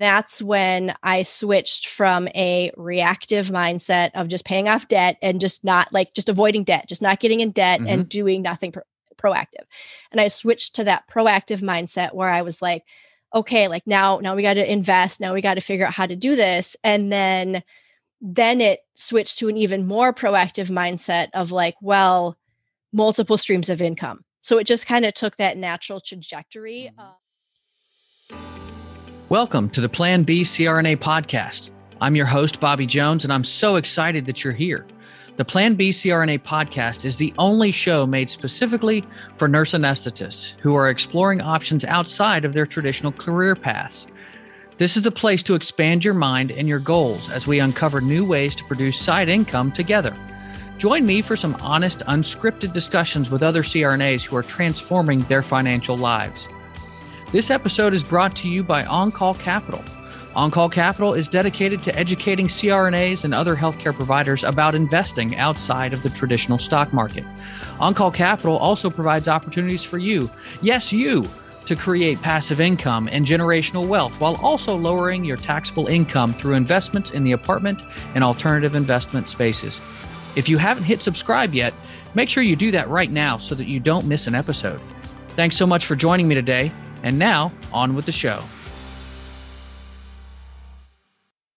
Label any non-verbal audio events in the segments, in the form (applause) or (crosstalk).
that's when I switched from a reactive mindset of just paying off debt and just not like just avoiding debt, just not getting in debt mm-hmm. and doing nothing pro- proactive. And I switched to that proactive mindset where I was like, okay, like now, now we got to invest. Now we got to figure out how to do this. And then, then it switched to an even more proactive mindset of like, well, multiple streams of income. So it just kind of took that natural trajectory. Uh Welcome to the Plan B CRNA podcast. I'm your host, Bobby Jones, and I'm so excited that you're here. The Plan B CRNA podcast is the only show made specifically for nurse anesthetists who are exploring options outside of their traditional career paths. This is the place to expand your mind and your goals as we uncover new ways to produce side income together. Join me for some honest, unscripted discussions with other CRNAs who are transforming their financial lives. This episode is brought to you by OnCall Capital. OnCall Capital is dedicated to educating CRNAs and other healthcare providers about investing outside of the traditional stock market. OnCall Capital also provides opportunities for you, yes, you, to create passive income and generational wealth while also lowering your taxable income through investments in the apartment and alternative investment spaces. If you haven't hit subscribe yet, make sure you do that right now so that you don't miss an episode. Thanks so much for joining me today. And now, on with the show.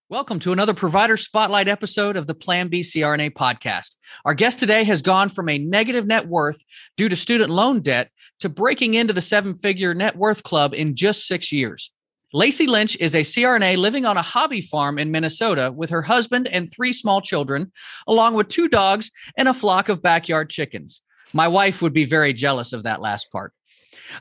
Welcome to another Provider Spotlight episode of the Plan B CRNA podcast. Our guest today has gone from a negative net worth due to student loan debt to breaking into the seven figure net worth club in just six years. Laci Lynch is a CRNA living on a hobby farm in Minnesota with her husband and three small children, along with two dogs and a flock of backyard chickens. My wife would be very jealous of that last part.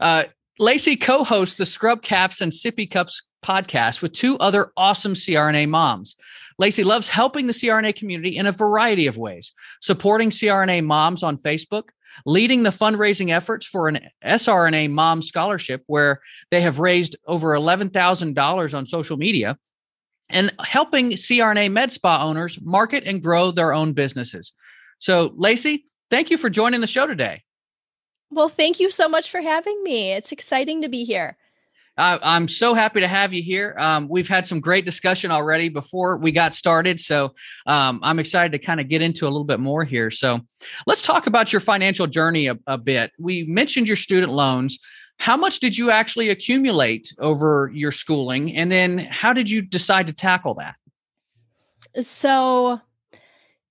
Uh, Laci co hosts the Scrub Caps and Sippy Cups podcast with two other awesome CRNA moms. Laci loves helping the CRNA community in a variety of ways, supporting CRNA moms on Facebook, leading the fundraising efforts for an SRNA mom scholarship where they have raised over $11,000 on social media, and helping CRNA med spa owners market and grow their own businesses. So, Lacey, thank you for joining the show today. Well, thank you so much for having me. It's exciting to be here. Uh, I'm so happy to have you here. Um, we've had some great discussion already before we got started. So um, I'm excited to kind of get into a little bit more here. So let's talk about your financial journey a, a bit. We mentioned your student loans. How much did you actually accumulate over your schooling? And then how did you decide to tackle that? So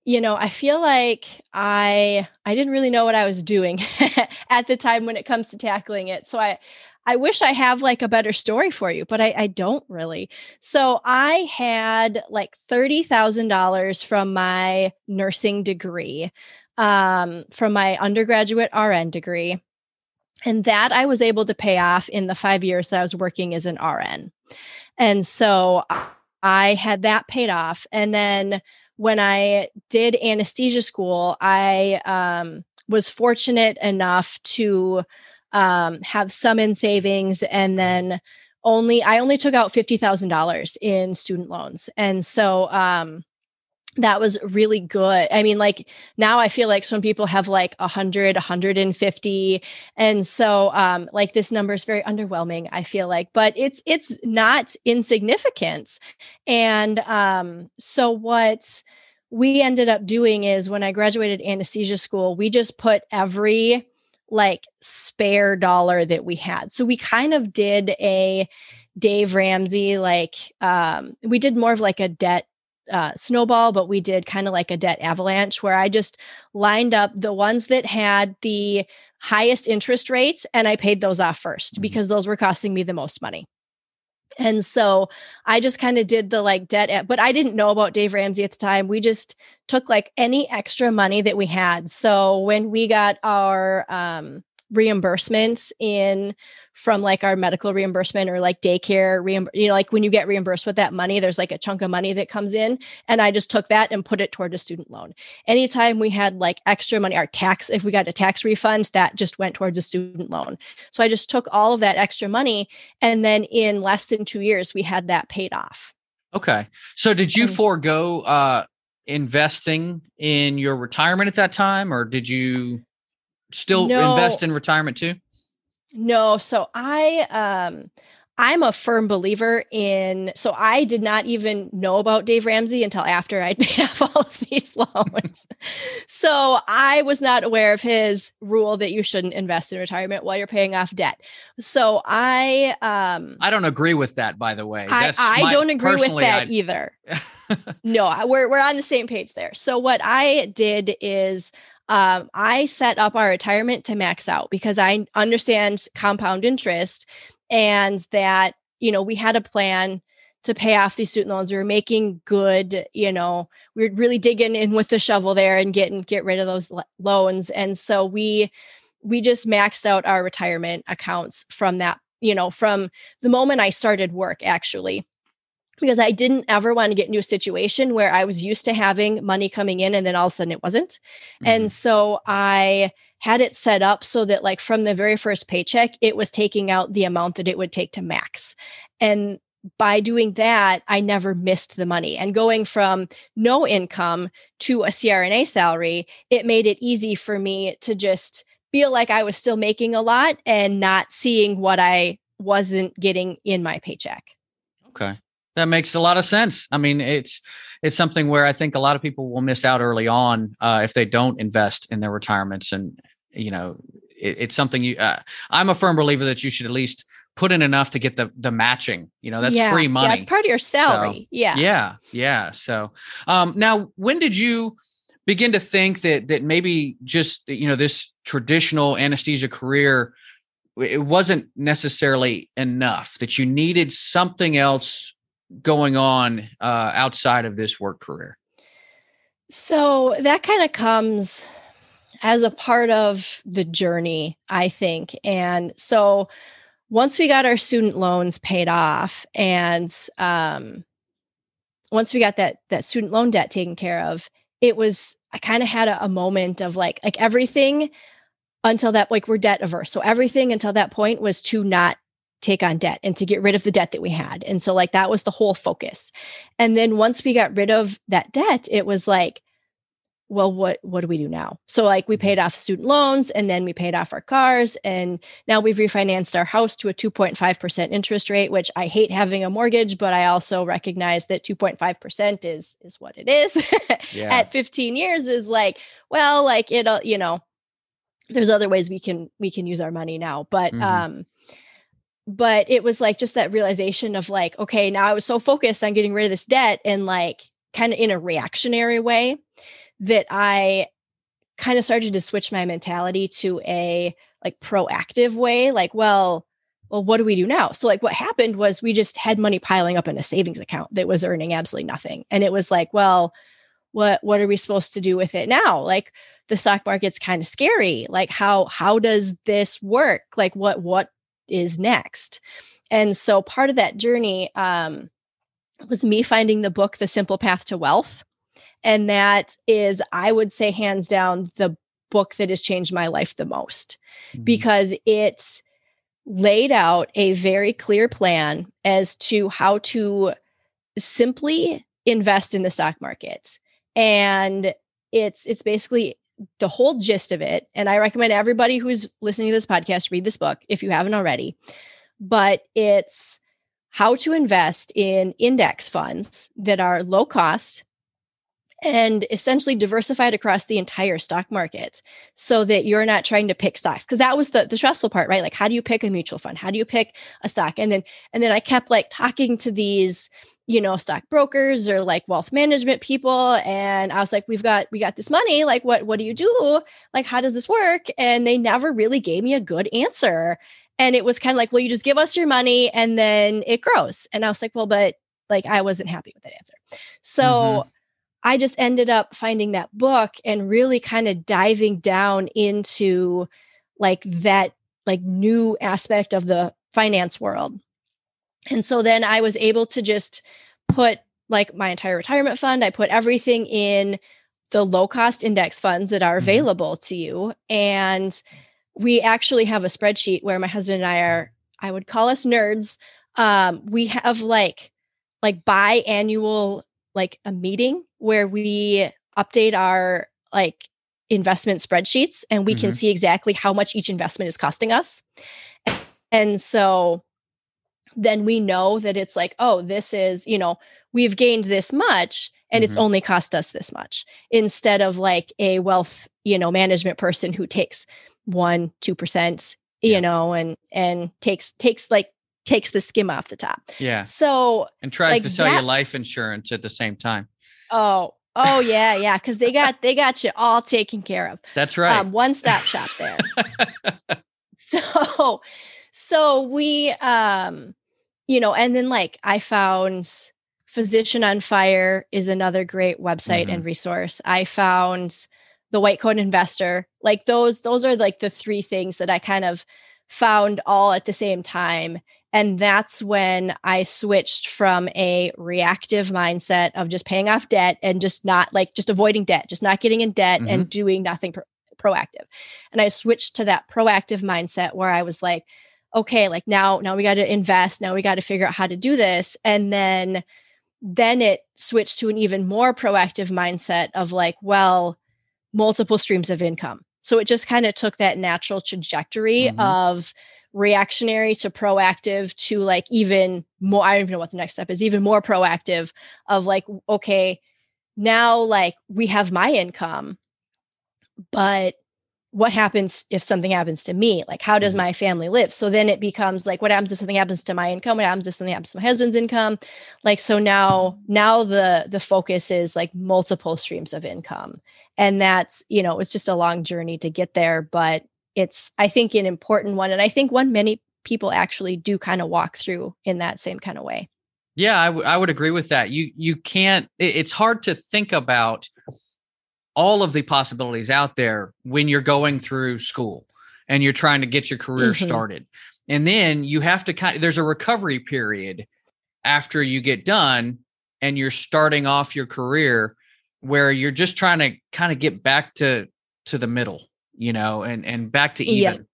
you know i feel like i i didn't really know what i was doing (laughs) at the time when it comes to tackling it so i i wish i have like a better story for you but i i don't really. So i had like $30000 from my nursing degree um from my undergraduate rn degree and that i was able to pay off in the five years that i was working as an rn and so i had that paid off and then when I did anesthesia school, I um, was fortunate enough to um, have some in savings and then only I only took out $50,000 in student loans. And so um, that was really good. I mean, like now I feel like some people have like 100, 150. And so um like this number is very underwhelming, I feel like, but it's it's not insignificant. And um so what we ended up doing is when I graduated anesthesia school, we just put every like spare dollar that we had. So we kind of did a Dave Ramsey like um we did more of like a debt uh, snowball, but we did kind of like a debt avalanche where I just lined up the ones that had the highest interest rates and I paid those off 1st mm-hmm. because those were costing me the most money. And so I just kind of did the like debt, but I didn't know about Dave Ramsey at the time. We just took like any extra money that we had. So when we got our um, reimbursements in from like our medical reimbursement or like daycare reimb- you know like when you get reimbursed with that money there's like a chunk of money that comes in and i just took that and put it toward a student loan. Anytime we had like extra money our tax if we got a tax refund that just went towards a student loan. So i just took all of that extra money and then in less than 2 years we had that paid off. Okay. So did you and, forego uh investing in your retirement at that time or did you still no, invest in retirement too? No. So I um I'm a firm believer in, so I did not even know about Dave Ramsey until after I'd (laughs) paid off all of these (laughs) loans. so I was not aware of his rule that you shouldn't invest in retirement while you're paying off debt. So I, um, I don't agree with that, by the way. That's I, I don't agree with that I'd... either. (laughs) no, we're, we're on the same page there. So what I did is, um, I set up our retirement to max out because I understand compound interest and that you know we had a plan to pay off these student loans. We were making good you know we were really digging in with the shovel there and getting get rid of those loans. And so we we just maxed out our retirement accounts from that you know from the moment i started work actually because I didn't ever want to get into a situation where I was used to having money coming in and then all of a sudden it wasn't. Mm-hmm. And so I had it set up so that like from the very first paycheck it was taking out the amount that it would take to max and by doing that i never missed the money and going from no income to a crna salary it made it easy for me to just feel like i was still making a lot and not seeing what i wasn't getting in my paycheck okay that makes a lot of sense. I mean it's it's something where i think a lot of people will miss out early on uh, if they don't invest in their retirements and you know it, it's something you uh, i'm a firm believer that you should at least put in enough to get the the matching you know that's yeah. free money yeah it's part of your salary. So, yeah. yeah yeah so um now when did you begin to think that that maybe just you know this traditional anesthesia career it wasn't necessarily enough that you needed something else going on uh, outside of this work career so that kind of comes as a part of the journey, I think. And so once we got our student loans paid off and um, once we got that that student loan debt taken care of, it was I kind of had a, a moment of like like everything until that like we're debt averse. So everything until that point was to not take on debt and to get rid of the debt that we had. And so like that was the whole focus. And then once we got rid of that debt, it was like well what what do we do now so like we paid mm-hmm. off student loans and then we paid off our cars and now we've refinanced our house to a 2.5% interest rate which i hate having a mortgage but i also recognize that 2.5% is is what it is (laughs) yeah. at 15 years is like well like it'll you know there's other ways we can we can use our money now but mm-hmm. um but it was like just that realization of like okay now i was so focused on getting rid of this debt and like kind of in a reactionary way that I kind of started to switch my mentality to a like proactive way like well well what do we do now? So like what happened was we just had money piling up in a savings account that was earning absolutely nothing. And it was like well what what are we supposed to do with it now? Like the stock market's kind of scary. Like how how does this work? Like what what is next and so part of that journey um was me finding the book the simple path to wealth and that is, I would say, hands down, the book that has changed my life the most mm-hmm. because it's laid out a very clear plan as to how to simply invest in the stock market. And it's it's basically the whole gist of it and i recommend everybody who's listening to this podcast read this book if you haven't already but it's how to invest in index funds that are low cost and essentially diversified across the entire stock market so that you're not trying to pick stocks. Because that was the, the stressful part right? Like how do you pick a mutual fund? How do you pick a stock? And then and then i kept like talking to these you know stock brokers or like wealth management people and i was like we've got we got this money like what what do you do? Like how does this work? And they never really gave me a good answer. And it was kind of like well you just give us your money and then it grows. And i was like well but like i wasn't happy with that answer. So mm-hmm. I just ended up finding that book and really kind of diving down into like that like new aspect of the finance world. And so then I was able to just put like my entire retirement fund, I put everything in the low cost index funds that are mm-hmm. available to you and we actually have a spreadsheet where my husband and I are I would call us nerds. Um we have like like biannual like a meeting where we update our like investment spreadsheets and we mm-hmm. can see exactly how much each investment is costing us. And so then we know that it's like, oh, this is, you know, we've gained this much and it's Mhm. only cost us this much instead of like a wealth, you know, management person who takes one, two percent, you Yeah. know, and and takes takes like takes the skim off the top. Yeah. So And tries Like to sell you life insurance at the same time. oh, oh yeah, yeah. Cause they got they got you all taken care of. That's right. Um, one stop shop there. (laughs) so so we um you know and then like i found physician on fire is another great website Mhm. and resource. I found the white coat investor. Like those those are like the three things that i kind of found all at the same time and that's when i switched from a reactive mindset of just paying off debt and just not like just avoiding debt just not getting in debt and doing nothing pro- proactive. And i switched to that proactive mindset where i was like okay like now now we got to invest now we got to figure out how to do this and then then it switched to an even more proactive mindset of like well multiple streams of income so it just kind of took that natural trajectory Mhm. of reactionary to proactive to like even more i don't even know what the next step is even more proactive of like okay now like we have my income but what happens if something happens to me like how does Mhm. my family live so then it becomes like what happens if something happens to my income what happens if something happens to my husband's income like so now now the the focus is like multiple streams of income and that's you know it's just a long journey to get there but it's i think an important one and i think one many people actually do kind of walk through in that same kind of way Yeah, I would- I would agree with that. You you can't. It's hard to think about all of the possibilities out there when you're going through school and you're trying to get your career Mhm. started, and then you have to kind. There's a recovery period after you get done and you're starting off your career where you're just trying to kind of get back to to the middle, you know, and and back to even. Yep.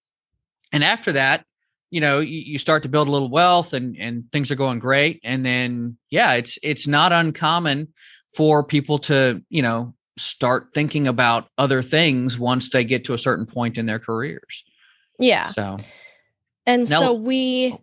And after that, you know you, you start to build a little wealth and and things are going great and then yeah it's it's not uncommon for people to you know start thinking about other things once they get to a certain point in their careers. Yeah. So And Now- so we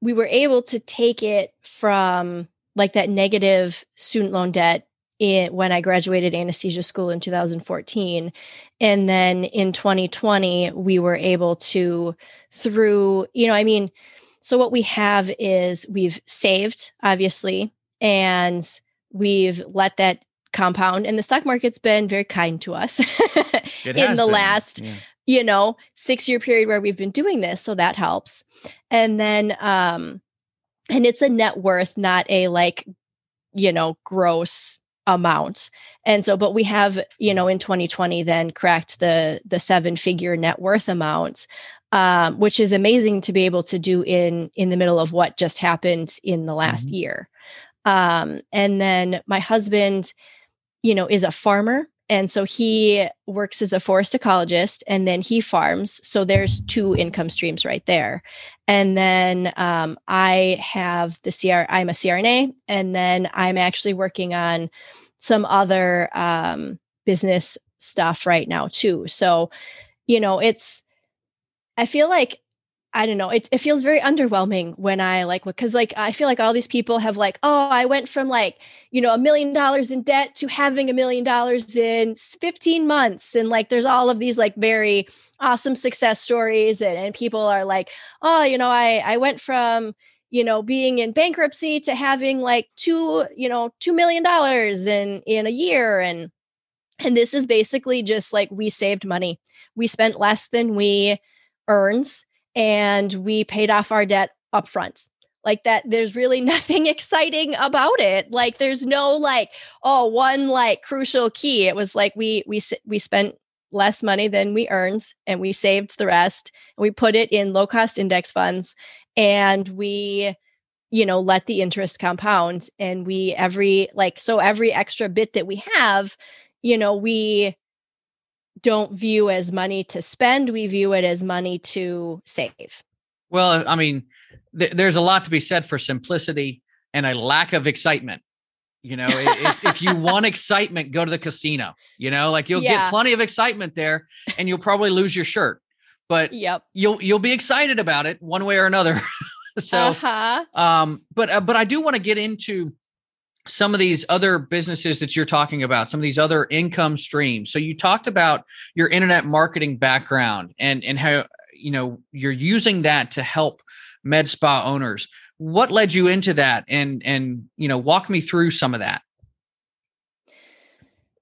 we were able to take it from like that negative student loan debt in, when I graduated anesthesia school in 2014 and then in 2020 we were able to through you know I mean so what we have is we've saved obviously and we've let that compound and the stock market's been very kind to us (laughs) in the been. last Yeah. you know, six year period where we've been doing this. So that helps. And then, um, and it's a net worth, not a like, you know, gross amount. And so, but we have, you know, in 2020 then cracked the, the seven figure net worth amount, um, which is amazing to be able to do in, in the middle of what just happened in the last Mhm. year. Um, and then my husband, you know, is a farmer. And so he works as a forest ecologist and then he farms. So there's two income streams right there. And then um, I have the CR, I'm a CRNA, and then I'm actually working on some other um, business stuff right now too. So, you know, it's, I feel like I don't know. It it feels very underwhelming when I like look because like I feel like all these people have like, oh, I went from like, you know, a million dollars in debt to having a million dollars in 15 months. And like there's all of these like very awesome success stories. And, and people are like, oh, you know, I I went from you know being in bankruptcy to having like two you know two million dollars in in a year and and this is basically just like we saved money we spent less than we earned and we paid off our debt up front like that there's really (laughs) nothing exciting about it. Like there's no like oh one like crucial key. It was like we we we spent less money than we earned and we saved the rest. And we put it in low cost index funds and we you know let the interest compound and we every like so every extra bit that we have you know we don't view as money to spend we view it as money to save well i mean th- there's a lot to be said for simplicity and a lack of excitement you know if, if you (laughs) want excitement go to the casino you know like you'll Yeah. get plenty of excitement there and you'll probably lose your shirt but yep you'll you'll be excited about it one way or another (laughs) so, uh-huh. um, but uh, but I do want to get into some of these other businesses that you're talking about, some of these other income streams. So you talked about your internet marketing background and and how you know you're using that to help med spa owners. What led you into that, and and you know walk me through some of that.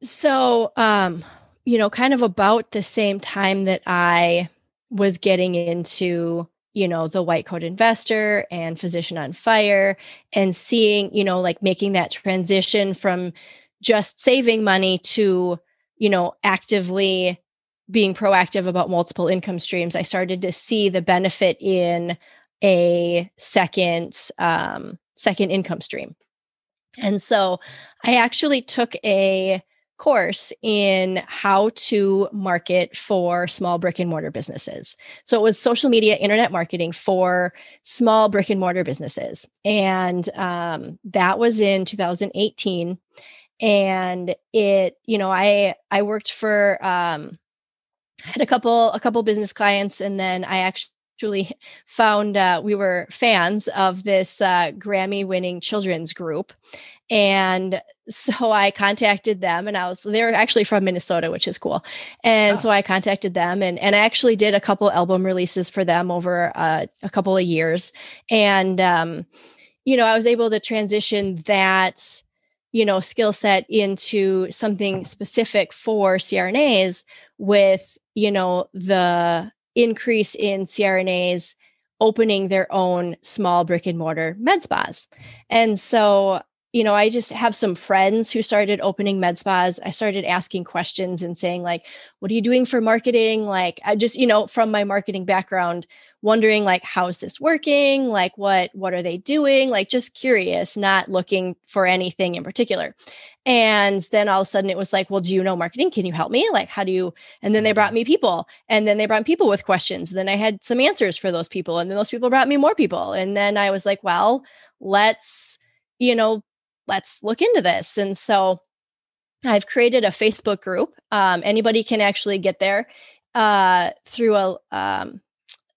So, um, you know, kind of about the same time that I was getting into you know the white coat investor and physician on fire and seeing you know like making that transition from just saving money to you know actively being proactive about multiple income streams i started to see the benefit in a second um, second income stream. And so i actually took a course in how to market for small brick and mortar businesses. So it was social media, internet marketing for small brick and mortar businesses. And um, that was in 2018. And it, you know, I I worked for um, had a couple a couple business clients, and then I actually actually found uh, we were fans of this uh, Grammy winning children's group. And so I contacted them and I was, they're actually from Minnesota, which is cool. And so I contacted them and, and I actually did a couple album releases for them over uh, a couple of years. And, um, you know, I was able to transition that, you know, skill set into something specific for CRNAs with, you know, the increase in CRNAs opening their own small brick and mortar med spas. And so, you know, I just have some friends who started opening med spas. I started asking questions and saying, like, what are you doing for marketing? Like, I just, you know, from my marketing background, wondering like how is this working? Like what what are they doing? Like just curious not looking for anything in particular. And then all of a sudden it was like well do you know marketing? Can you help me? Like how do you and then they brought mm-hmm. me people and then they brought people with questions. And then i had some answers for those people and then those people brought me more people. And then i was like well let's you know let's look into this and so i've created a facebook group um, anybody can actually get there uh, through a um,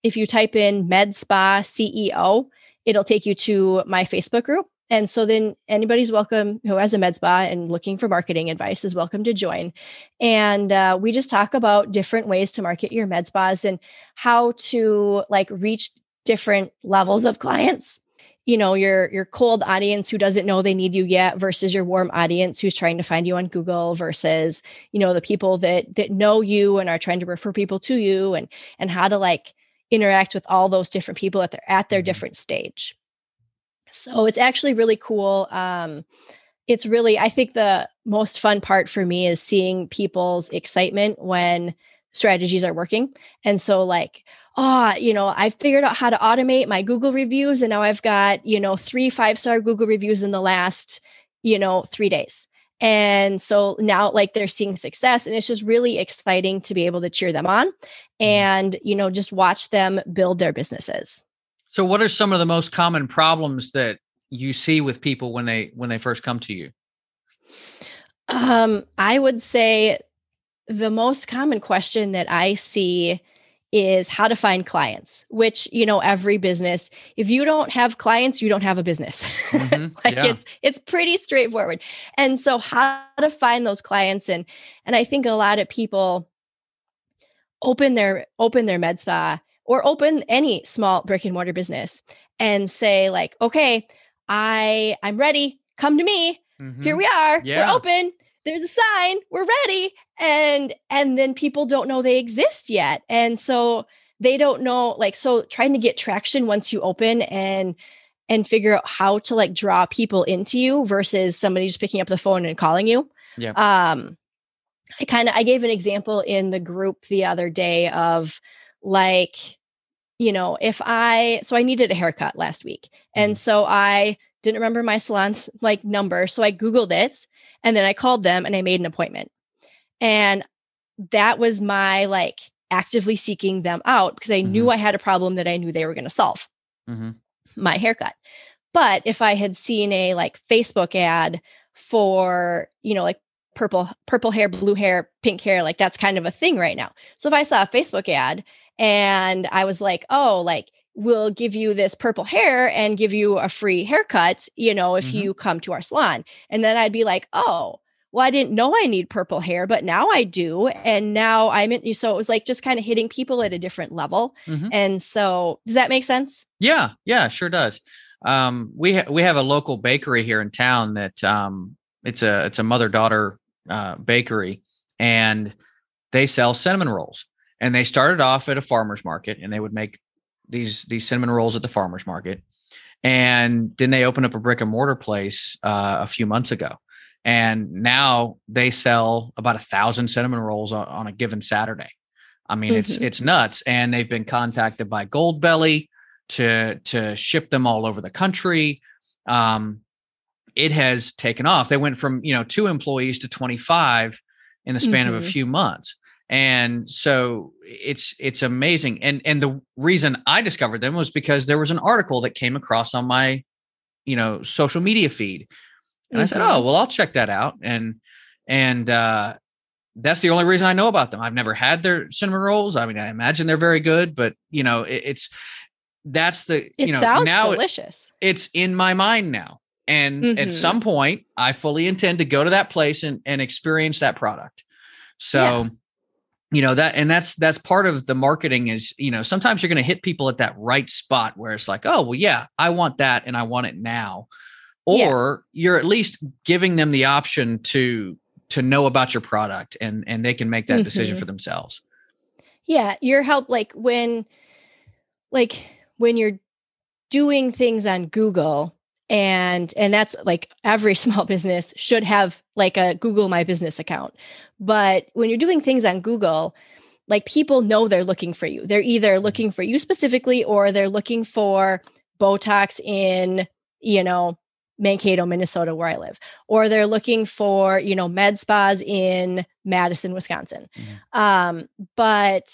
if you type in med spa ceo it'll take you to my facebook group and so then anybody's welcome who has a med spa and looking for marketing advice is welcome to join. And uh, we just talk about different ways to market your med spas and how to like reach different levels of clients. You know, your your cold audience who doesn't know they need you yet versus your warm audience who's trying to find you on Google versus, you know, the people that that know you and are trying to refer people to you and and how to like interact with all those different people at their at their mm-hmm. different stage. So it's actually really cool. Um, it's really, I think the most fun part for me is seeing people's excitement when strategies are working. And so, like, oh, you know, I figured out how to automate my Google reviews, and now I've got, you know, three five star Google reviews in the last, you know, three days. And so now, like, they're seeing success, and it's just really exciting to be able to cheer them on mm-hmm. and, you know, just watch them build their businesses. So what are some of the most common problems that you see with people when they when they first come to you? Um, I would say the most common question that I see is how to find clients, which, you know, every business, if you don't have clients, you don't have a business. Mm-hmm. (laughs) like yeah. it's it's pretty straightforward. And so how to find those clients and and I think a lot of people open their open their med spa or open any small brick and mortar business and say like okay i i'm ready come to me mm-hmm. here we are yeah. we're open there's a sign we're ready and and then people don't know they exist yet and so they don't know like so trying to get traction once you open and and figure out how to like draw people into you versus somebody just picking up the phone and calling you yeah um i kind of i gave an example in the group the other day of like you know, if I, so I needed a haircut last week. And mm-hmm. so I didn't remember my salon's like number. So I Googled it and then I called them and I made an appointment. And that was my like actively seeking them out because I mm-hmm. knew I had a problem that I knew they were going to solve mm-hmm. my haircut. But if I had seen a like Facebook ad for, you know, like purple purple hair, blue hair, pink hair, like that's kind of a thing right now. So if I saw a Facebook ad and I was like, oh, like we'll give you this purple hair and give you a free haircut, you know, if mm-hmm. you come to our salon. And then I'd be like, oh, well, I didn't know I need purple hair, but now I do. And now I'm in. So it was like just kind of hitting people at a different level. Mm-hmm. And so does that make sense? Yeah. Yeah, sure does. Um, we, ha- we have a local bakery here in town that, um, it's a, it's a mother daughter, uh, bakery and they sell cinnamon rolls and they started off at a farmer's market and they would make these, these cinnamon rolls at the farmer's market. And then they opened up a brick and mortar place, uh, a few months ago and now they sell about a thousand cinnamon rolls on, on, a given Saturday. I mean, mm-hmm. it's it's nuts, and they've been contacted by Goldbelly to to ship them all over the country. Um, it has taken off. They went from you know two employees to twenty five in the span mm-hmm. of a mm-hmm. few months, and so it's it's amazing. And and the reason I discovered them was because there was an article that came across on my you know social media feed and mm-hmm. I said, "Oh, well, I'll check that out." And and uh, that's the only reason I know about them. I've never had their cinnamon rolls. I mean, I imagine they're very good, but you know, it, it's that's the it you know sounds now delicious. It, it's in my mind now, and mm-hmm. at some point, I fully intend to go to that place and and experience that product. So. Yeah you know that and that's that's part of the marketing is you know sometimes you're going to hit people at that right spot where it's like oh well yeah i want that and i want it now or yeah. you're at least giving them the option to to know about your product and and they can make that mm-hmm. decision for themselves yeah your help like when like when you're doing things on google and and that's like every (laughs) small business should have like a google my business account but when you're doing things on google like people know they're looking for you they're either mm-hmm. looking for you specifically or they're looking for botox in you know Mankato, Minnesota, where I live, or they're looking for, you know, med spas in Madison, Wisconsin. Mm-hmm. Um, but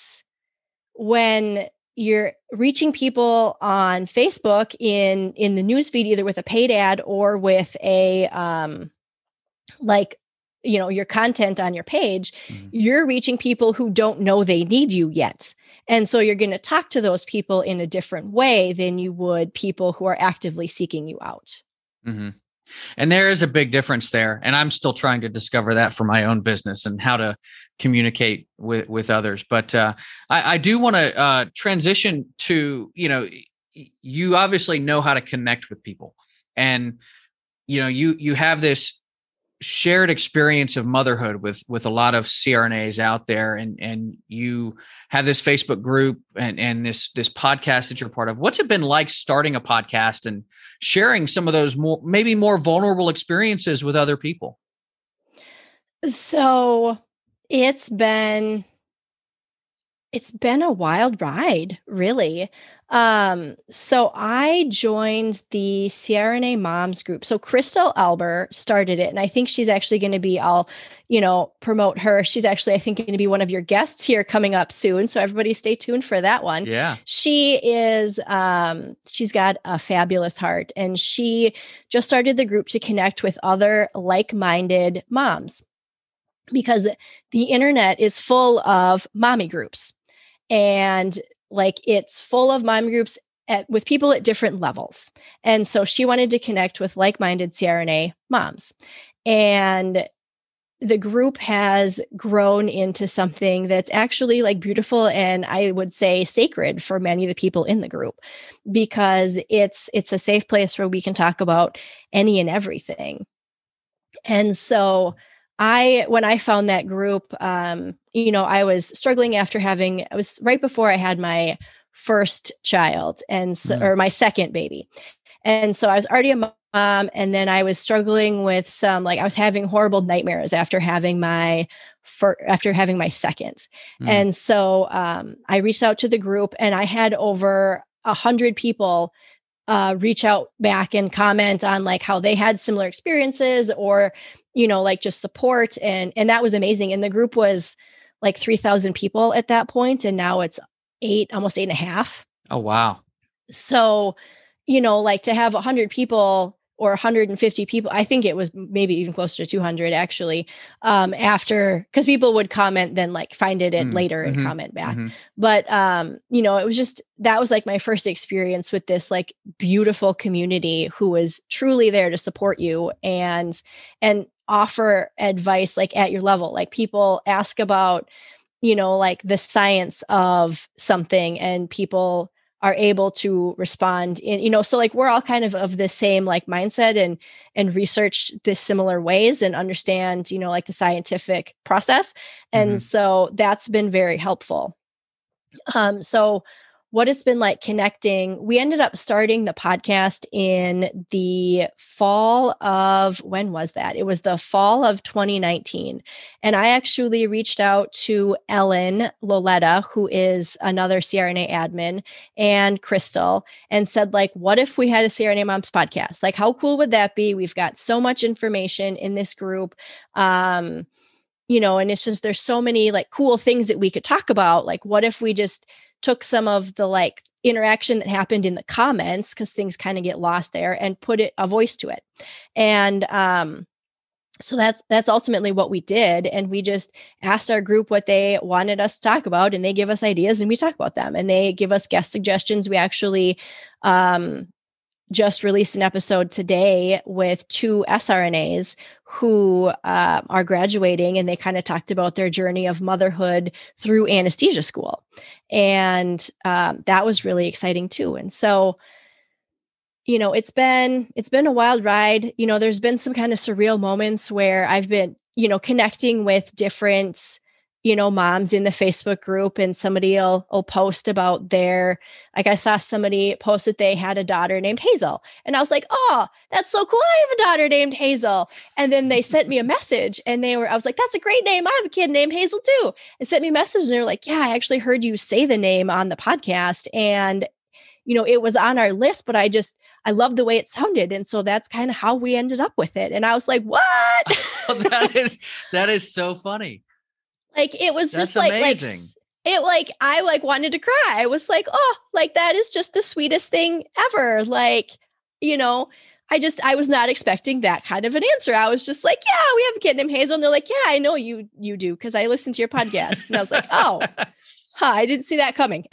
when you're reaching people on Facebook in in the newsfeed, either with a paid ad or with a um, like you know your content on your page mm-hmm. you're reaching people who don't know they need you yet and so you're going to talk to those people in a different way than you would people who are actively seeking you out Mm-hmm. And there is a big difference there, and I'm still trying to discover that for my own business and how to communicate with with others. But uh, I, I, do want to uh, transition to you know you obviously know how to connect with people, and you know you you have this shared experience of motherhood with with a lot of CRNAs out there, and and you have this Facebook group and and this this podcast that you're part of. What's it been like starting a podcast and sharing some of those more maybe more vulnerable experiences with other people? So it's been it's been a wild ride, really. Um, so I joined the CRNA Moms group. So Crystal Alber started it, and I think she's actually going to be. I'll, you know, promote her. She's actually, I think, going to be one of your guests here coming up soon. So everybody, stay tuned for that one. Yeah, she is. Um, she's got a fabulous heart, and she just started the group to connect with other like-minded moms because the internet is full of mommy groups and like it's full of mom groups at, with people at different levels. And so she wanted to connect with like minded CRNA moms. And the group has grown into something that's actually like beautiful and I would say sacred for many of the people in the group because it's it's a safe place where we can talk about any and everything. And so I when I found that group, um, you know, I was struggling after having it was right before I had my first child and so, mm. or my second baby. And so I was already a mom and then I was struggling with some like I was having horrible nightmares after having my for after having my second. Mm. And so um, I reached out to the group and I had over a hundred people uh, reach out back and comment on like how they had similar experiences or you know like just support and and that was amazing and the group was like 3000 people at that point and now it's eight almost eight and a half. Oh wow. So you know like to have 100 people or 150 people i think it was maybe even closer to 200 actually um after because people would comment then like find it Mm, later and mhm, comment back. Mhm. but um you know it was just that was like my first experience with this like beautiful community who was truly there to support you and and offer advice like at your level like people ask about you know like the science of something and people are able to respond in you know so like we're all kind of of the same like mindset and and research this similar ways and understand you know like the scientific process and Mhm. so that's been very helpful um so what it's been like connecting. We ended up starting the podcast in the fall of when was that? It was the fall of 2019 and i actually reached out to ellen loletta who is another crna admin and crystal and said like what if we had a crna moms podcast? Like how cool would that be? We've got so much information in this group um you know and it's just there's so many like cool things that we could talk about. Like what if we just took some of the like interaction that happened in the comments because things kind of get lost there and put it a voice to it. And um so that's that's ultimately what we did and we just asked our group what they wanted us to talk about and they give us ideas and we talk about them and they give us guest suggestions. We actually um just released an episode today with two srnas who uh, are graduating and they kind of talked about their journey of motherhood through anesthesia school. And um, that was really exciting too. And so you know it's been it's been a wild ride. You know there's been some kind of surreal moments where i've been you know connecting with different you know moms in the facebook group and somebody will, will post about their like i saw somebody post that they had a daughter named hazel. And i was like oh that's so cool. I have a daughter named hazel. And then they sent me a message and they were i was like that's a great name. I have a kid named hazel too. And sent me a message and they're like yeah i actually heard you say the name on the podcast. And you know it was on our list but i just i love the way it sounded. And so that's kind of how we ended up with it. And i was like what? (laughs) That is that is so funny. Like it was That's just like amazing. like it like i like wanted to cry i was like oh like that is just the sweetest thing ever like you know i just i was not expecting that kind of an answer i was just like yeah we have a kid named hazel and they're like yeah i know you you do because i listened to your podcast and i was like oh (laughs) huh, i didn't see that coming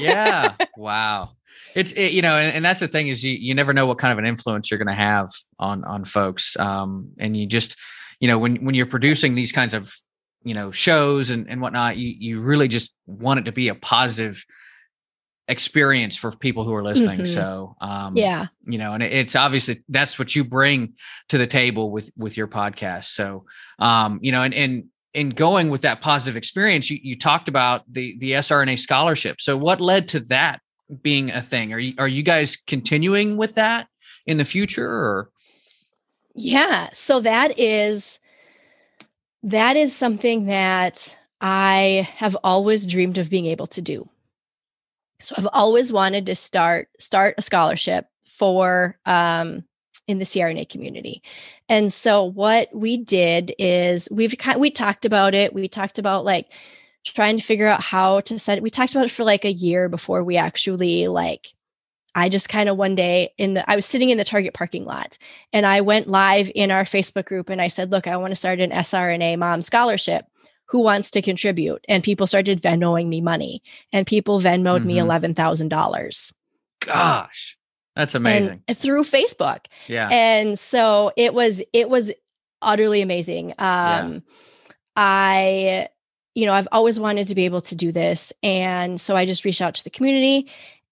yeah. (laughs) Wow. It's it, you know, and, and that's the thing is you you never know what kind of an influence you're going to have on on folks, um, and you just you know when when you're producing these kinds of you know shows and and whatnot, you you really just want it to be a positive experience for people who are listening. Mhm. So um, yeah you know and it- it's obviously that's what you bring to the table with with your podcast so um you know and and in going with that positive experience you, you talked about the the srna scholarship so what led to that being a thing are you are you guys continuing with that in the future or Yeah. So that is that is something that I have always dreamed of being able to do. So I've always wanted to start start a scholarship for um in the CRNA community. And so what we did is we've kind we talked about it. We talked about like trying to figure out how to set it. We talked about it for like a year before we actually like I just kind of one day in the I was sitting in the Target parking lot and I went live in our Facebook group and I said, "Look, I want to start an SRNA mom scholarship. Who wants to contribute?" And people started Venmoing me money, and people Venmoed me Mhm. eleven thousand dollars gosh that's amazing through Facebook. yeah And so it was it was utterly amazing. Um I you know, I've always wanted to be able to do this and so I just reached out to the community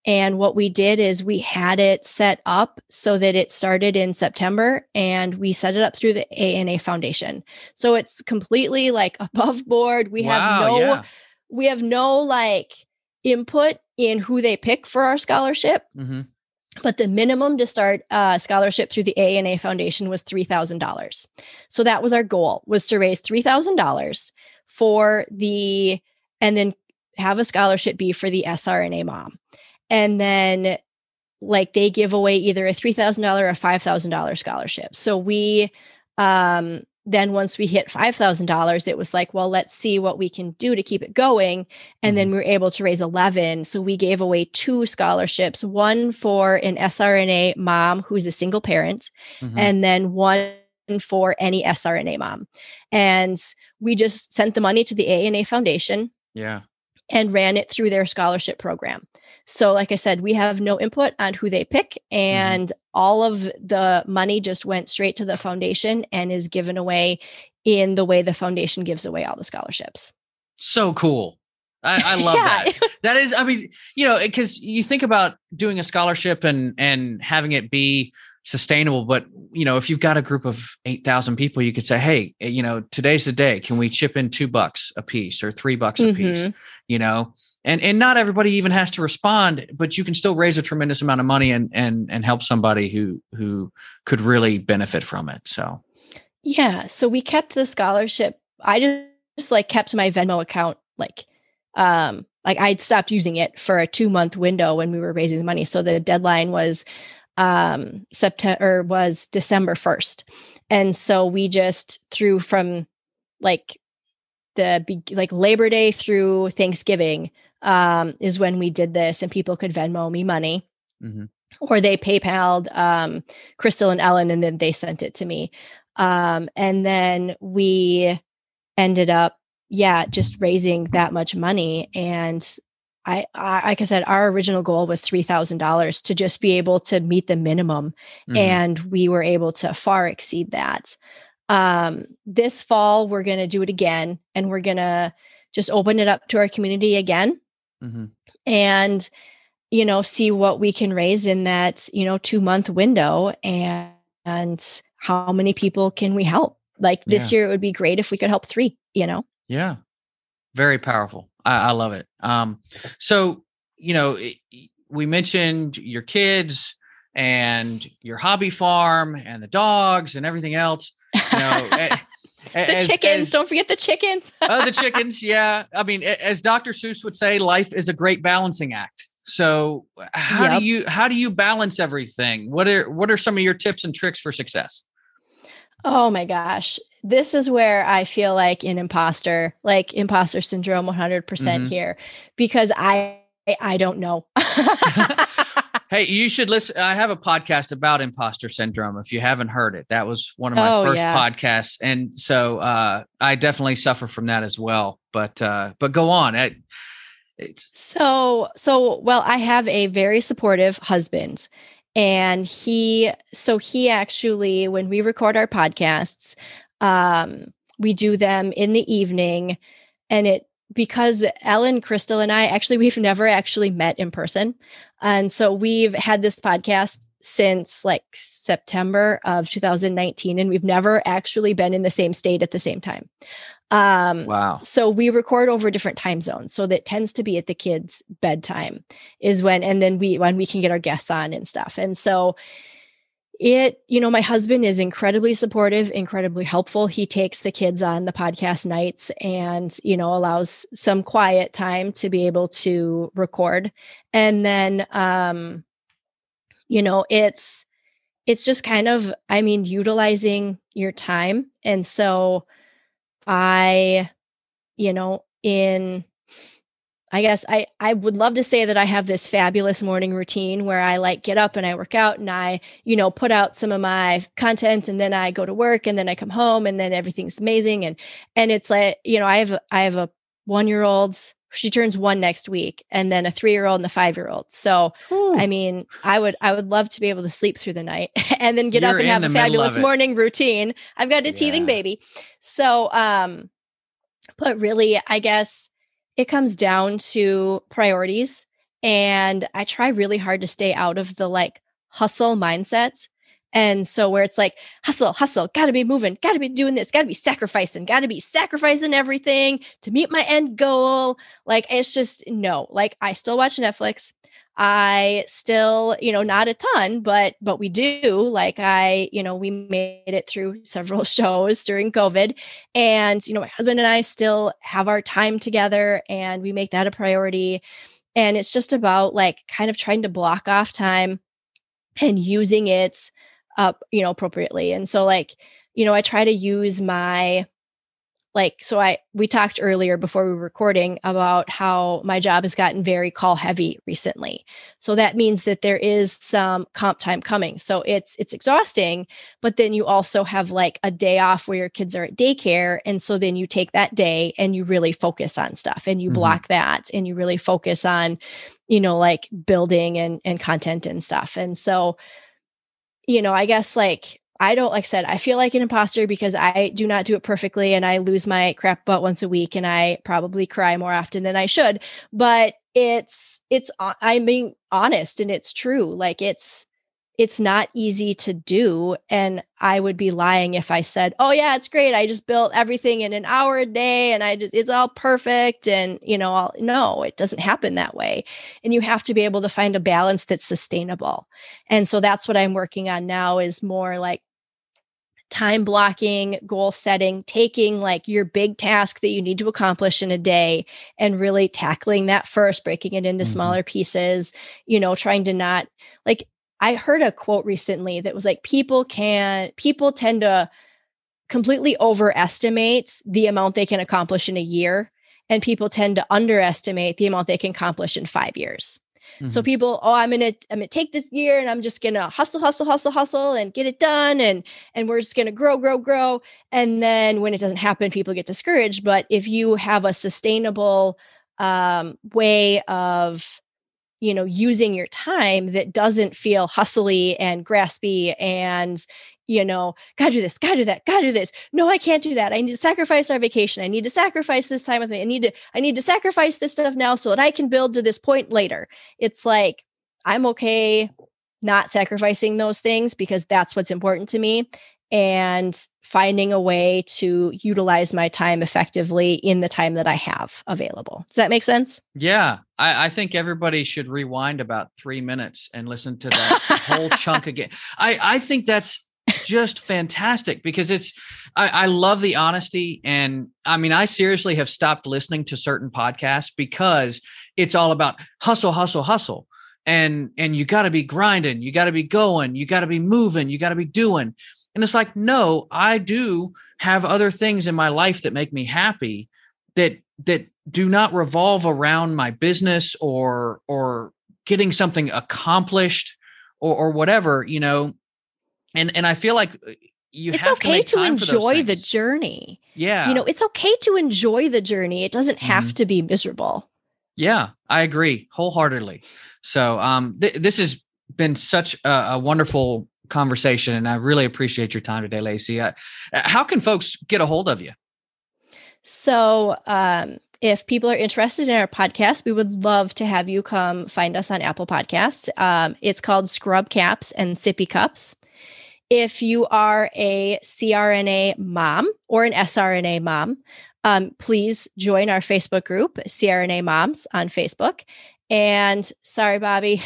and what we did is we had it set up so that it started in September and we set it up through the ANA Foundation. So it's completely like (laughs) above board. We have no yeah. we have no like input in who they pick for our scholarship Mhm. but the minimum to start a scholarship through the ANA Foundation was $3,000. So that was our goal was to raise $3,000 for the and then have a scholarship be for the SRNA mom. And then like they give away either a $3,000 or a $5,000 scholarship. So we um then once we hit $5,000, it was like, well, let's see what we can do to keep it going. And mm-hmm. then we were able to raise 11. So we gave away two scholarships, one for an SRNA mom who's a single parent, mm-hmm. and then one for any SRNA mom. And we just sent the money to the ANA Foundation. Yeah. And ran it through their scholarship program. So, like I said, we have no input on who they pick, mm-hmm. and mm-hmm. all of the money just went straight to the foundation and is given away in the way the foundation gives away all the scholarships. So cool. I, I (laughs) love yeah. that. That is, I mean, you know, because you think about doing a scholarship and and having it be sustainable but you know if you've got a group of 8000 people you could say hey eh, you know today's the day can we chip in 2 bucks a piece or 3 bucks a mm-hmm. piece you know and and not everybody even has to respond but you can still raise a tremendous amount of money and and and help somebody who who could really benefit from it so yeah so we kept the scholarship i just, just like kept my venmo account like um like I'd stopped using it for a two month window when we were raising the money. So the deadline was um September was December 1st. And so we just threw from like the like Labor Day through Thanksgiving um is when we did this and people could Venmo me money. Mm-hmm. Or they PayPal'd um Crystal and Ellen and then they sent it to me. Um and then we ended up yeah, just raising that much money and I, I, like I said, our original goal was three thousand dollars to just be able to meet the minimum, mm-hmm. and we were able to far exceed that. Um, this fall, we're going to do it again, and we're going to just open it up to our community again, mm-hmm. and you know, see what we can raise in that you know two month window, and and how many people can we help? Like this yeah. year, it would be great if we could help three. You know. Yeah, very powerful. I, I love it. Um, so you know, we mentioned your kids and your hobby farm and the dogs and everything else. You know, (laughs) the as, chickens. As, don't forget the chickens. oh, the chickens. Yeah. I mean, as Dr. Seuss would say, life is a great balancing act. So how yep. do you how do you balance everything? What are what are some of your tips and tricks for success? Oh my gosh this is where I feel like an imposter, like imposter syndrome 100% mm hmm here because I I don't know. (laughs) hey, you should listen. I have a podcast about imposter syndrome. If you haven't heard it, that was one of my oh, first yeah. podcasts, and so uh, I definitely suffer from that as well. But uh, but go on. It, so so well, I have a very supportive husband, and he so he actually when we record our podcasts um, we do them in the evening, and it because Ellen, Crystal, and I actually we've never actually met in person, and so we've had this podcast since like September of 2019, and we've never actually been in the same state at the same time. Um, wow. So we record over different time zones. So that tends to be at the kids' bedtime is when, and then we, when we can get our guests on and stuff. And so it you know my husband is incredibly supportive incredibly helpful. He takes the kids on the podcast nights and you know allows some quiet time to be able to record. And then um you know it's it's just kind of i mean utilizing your time. And so i you know in I guess I I would love to say that I have this fabulous morning routine where I like get up and I work out and I, you know, put out some of my content and then I go to work and then I come home and then everything's amazing and and it's like, you know, I have I have a 1-year-old she turns 1 next week and then a 3-year-old and a 5-year-old. So, Ooh. I mean, I would I would love to be able to sleep through the night (laughs) and then get You're up and have a fabulous morning routine. I've got a yeah. teething baby. So, um but really, I guess it comes down to priorities. And I try really hard to stay out of the like hustle mindset. And so, where it's like, hustle, hustle, gotta be moving, gotta be doing this, gotta be sacrificing, gotta be sacrificing everything to meet my end goal. Like, it's just no, like, I still watch Netflix. I still, you know, not a ton, but but we do. Like I, you know, we made it through (laughs) several shows during COVID. And, you know, my husband and I still have our time together and we make that a priority. And it's just about like kind of trying to block off time and using it up, you know, appropriately. And so like you know, I try to use my like so i we talked earlier before we were recording about how my job has gotten very call heavy recently so that means that there is some comp time coming so it's it's exhausting but then you also have like a day off where your kids are at daycare and so then you take that day and you really focus on stuff and you mm-hmm. block that and you really focus on you know like building and and content and stuff and so you know i guess like I don't like I said, I feel like an imposter because I do not do it perfectly and I lose my crap butt once a week and I probably cry more often than I should. But it's it's uh, I'm being honest and it's true. Like it's it's not easy to do. And I would be lying if I said, oh, yeah, it's great. I just built everything in an hour a day and I just, it's all perfect. And, you know, I'll, no, it doesn't happen that way. And you have to be able to find a balance that's sustainable. And so that's what I'm working on now is more like time blocking, goal setting, taking like your big task that you need to accomplish in a day and really tackling that first, breaking it into mm-hmm. smaller pieces, you know, trying to not like I heard a quote recently that was like people can people tend to completely overestimate the amount they can accomplish in a year and people tend to underestimate the amount they can accomplish in 5 years. Mm-hmm. So people, oh, I'm gonna I'm gonna take this year and I'm just gonna hustle, hustle, hustle, hustle and get it done and and we're just gonna grow, grow, grow. And then when it doesn't happen, people get discouraged. But if you have a sustainable um, way of you know using your time that doesn't feel hustly and graspy and you know gotta do this gotta do that gotta do this. No i can't do that. I need to sacrifice our vacation. I need to sacrifice this time with me. I need to i need to sacrifice this stuff now so that i can build to this point later. It's like i'm okay not sacrificing those things because that's what's important to me and finding a way to utilize my time effectively in the time that I have available. Does that make sense? Yeah. I, I think everybody should rewind about three minutes and listen to that whole chunk (laughs) again. I, I think that's just fantastic because it's I, I, love the honesty and i mean i seriously have stopped listening to certain podcasts because it's all about hustle hustle hustle and and you got to be grinding you got to be going you got to be moving you got to be doing and it's like, no, I do have other things in my life that make me happy that that do not revolve around my business or or getting something accomplished or or whatever, you know. And and I feel like uh, you it's okay to, to enjoy the journey. Yeah. You know, it's okay to enjoy the journey. It doesn't have mm-hmm. to be miserable. Yeah, I agree wholeheartedly. So, um, th- this has been such a, a wonderful conversation, and I really appreciate your time today, Laci. Uh, how can folks get a hold of you? So, um, if people are interested in our podcast, we would love to have you come find us on Apple Podcasts. Um, it's called Scrub Caps and Sippy Cups. If you are a CRNA mom or an SRNA mom, um, please join our Facebook group, CRNA Moms on Facebook. And sorry, Bobby,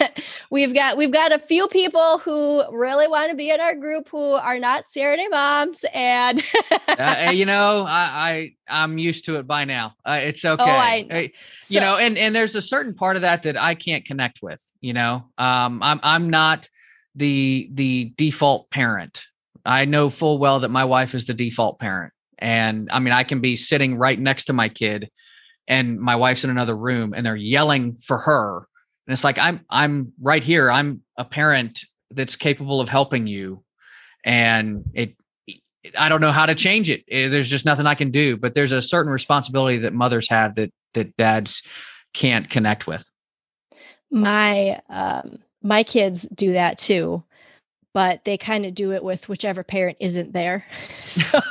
(laughs) we've got we've got a few people who really want to be in our group who are not CRNA moms, and uh, (laughs) you know, I, I am used to it by now. Uh, it's okay. Oh, I, so, you know, and and there's a certain part of that that I can't connect with. You know, um, I'm I'm not the the default parent. I know full well that my wife is the default parent, and I mean, I can be sitting right next to my kid and my wife's in another room and they're yelling for her. And it's like i'm i'm right here. I'm a parent that's capable of helping you. And it i don't know how to change it. Eh, there's just nothing i can do but there's a certain responsibility that mothers have that that dads can't connect with. My um my kids do that too but they kind of do it with whichever parent isn't there. (laughs) So, (laughs)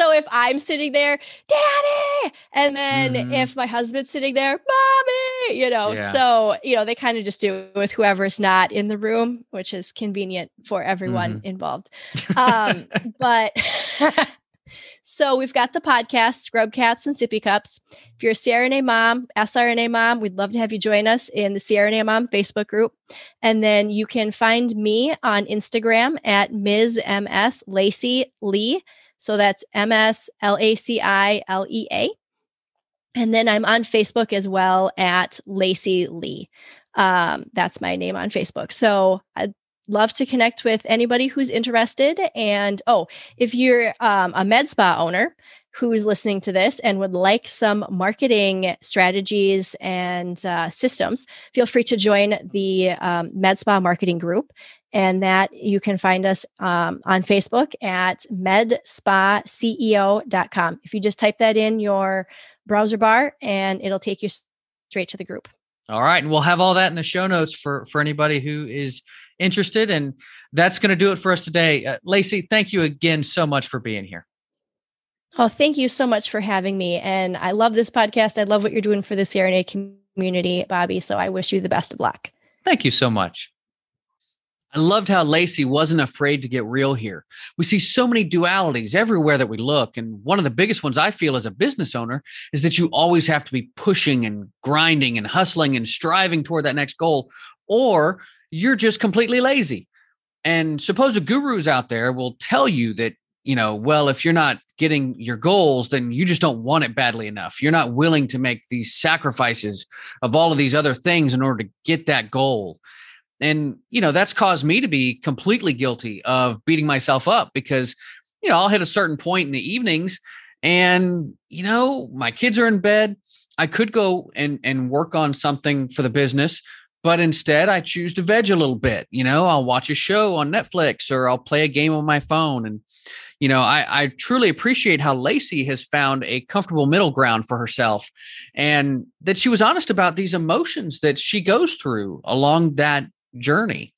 so if I'm sitting there, daddy, and then mm-hmm. if my husband's sitting there, mommy, you know, yeah. so, you know, they kind of just do it with whoever's not in the room, which is convenient for everyone mm-hmm. involved. Um, (laughs) but (laughs) so we've got the podcast, Scrub Caps and Sippy Cups. If you're a CRNA mom, SRNA mom, we'd love to have you join us in the CRNA Mom Facebook group. And then you can find me on Instagram at Ms. MS Laci Lea. So that's M S L A C I L E A. And then I'm on Facebook as well at Laci Lee. Um, that's my name on Facebook. So uh, love to connect with anybody who's interested. And oh, if you're um, a med spa owner who's listening to this and would like some marketing strategies and uh, systems, feel free to join the um, med spa marketing group. And that you can find us um, on Facebook at medspaceo.com. If you just type that in your browser bar, and it'll take you straight to the group. All right, and we'll have all that in the show notes for for anybody who is interested. And that's going to do it for us today. Uh, Laci, thank you again so much for being here. Oh, thank you so much for having me. And I love this podcast. I love what you're doing for the CRNA community, Bobby. So I wish you the best of luck. Thank you so much. I loved how Laci wasn't afraid to get real here. We see so many dualities everywhere that we look. And one of the biggest ones I feel as a business owner is that you always have to be pushing and grinding and hustling and striving toward that next goal, or you're just completely lazy. And suppose a gurus out there will tell you that, you know, well, if you're not getting your goals, then you just don't want it badly enough. You're not willing to make these sacrifices of all of these other things in order to get that goal and you know that's caused me to be completely guilty of beating myself up because you know i'll hit a certain point in the evenings and you know my kids are in bed i could go and and work on something for the business but instead i choose to veg a little bit you know i'll watch a show on netflix or i'll play a game on my phone and you know i i truly appreciate how Laci has found a comfortable middle ground for herself and that she was honest about these emotions that she goes through along that journey.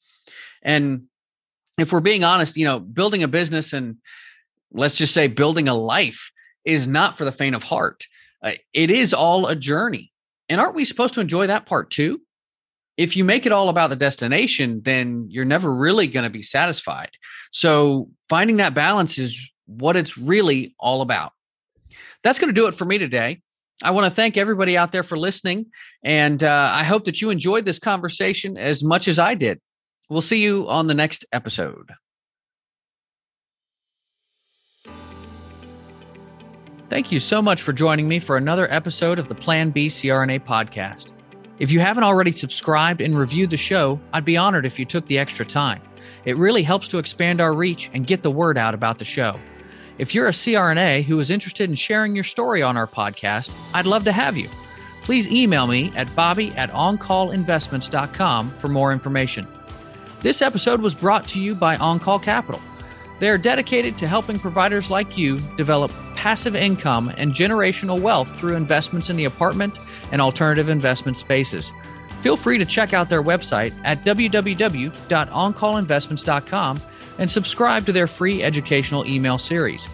And if we're being honest, you know, building a business and let's just say building a life is not for the faint of heart. Uh, it is all a journey. And aren't we supposed to enjoy that part too? If you make it all about the destination, then you're never really going to be satisfied. So finding that balance is what it's really all about. That's going to do it for me today. I want to thank everybody out there for listening. And uh, I hope that you enjoyed this conversation as much as I did. We'll see you on the next episode. Thank you so much for joining me for another episode of the Plan B CRNA podcast. If you haven't already subscribed and reviewed the show, I'd be honored if you took the extra time. It really helps to expand our reach and get the word out about the show. If you're a CRNA who is interested in sharing your story on our podcast, I'd love to have you. Please email me at bobby at oncallinvestments.com for more information. This episode was brought to you by OnCall Capital. They are dedicated to helping providers like you develop passive income and generational wealth through investments in the apartment and alternative investment spaces. Feel free to check out their website at www.oncallinvestments.com and subscribe to their free educational email series.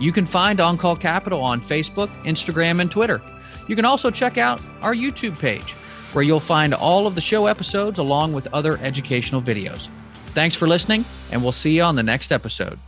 You can find OnCall Capital on Facebook, Instagram, and Twitter. You can also check out our YouTube page, where you'll find all of the show episodes along with other educational videos. Thanks for listening, and we'll see you on the next episode.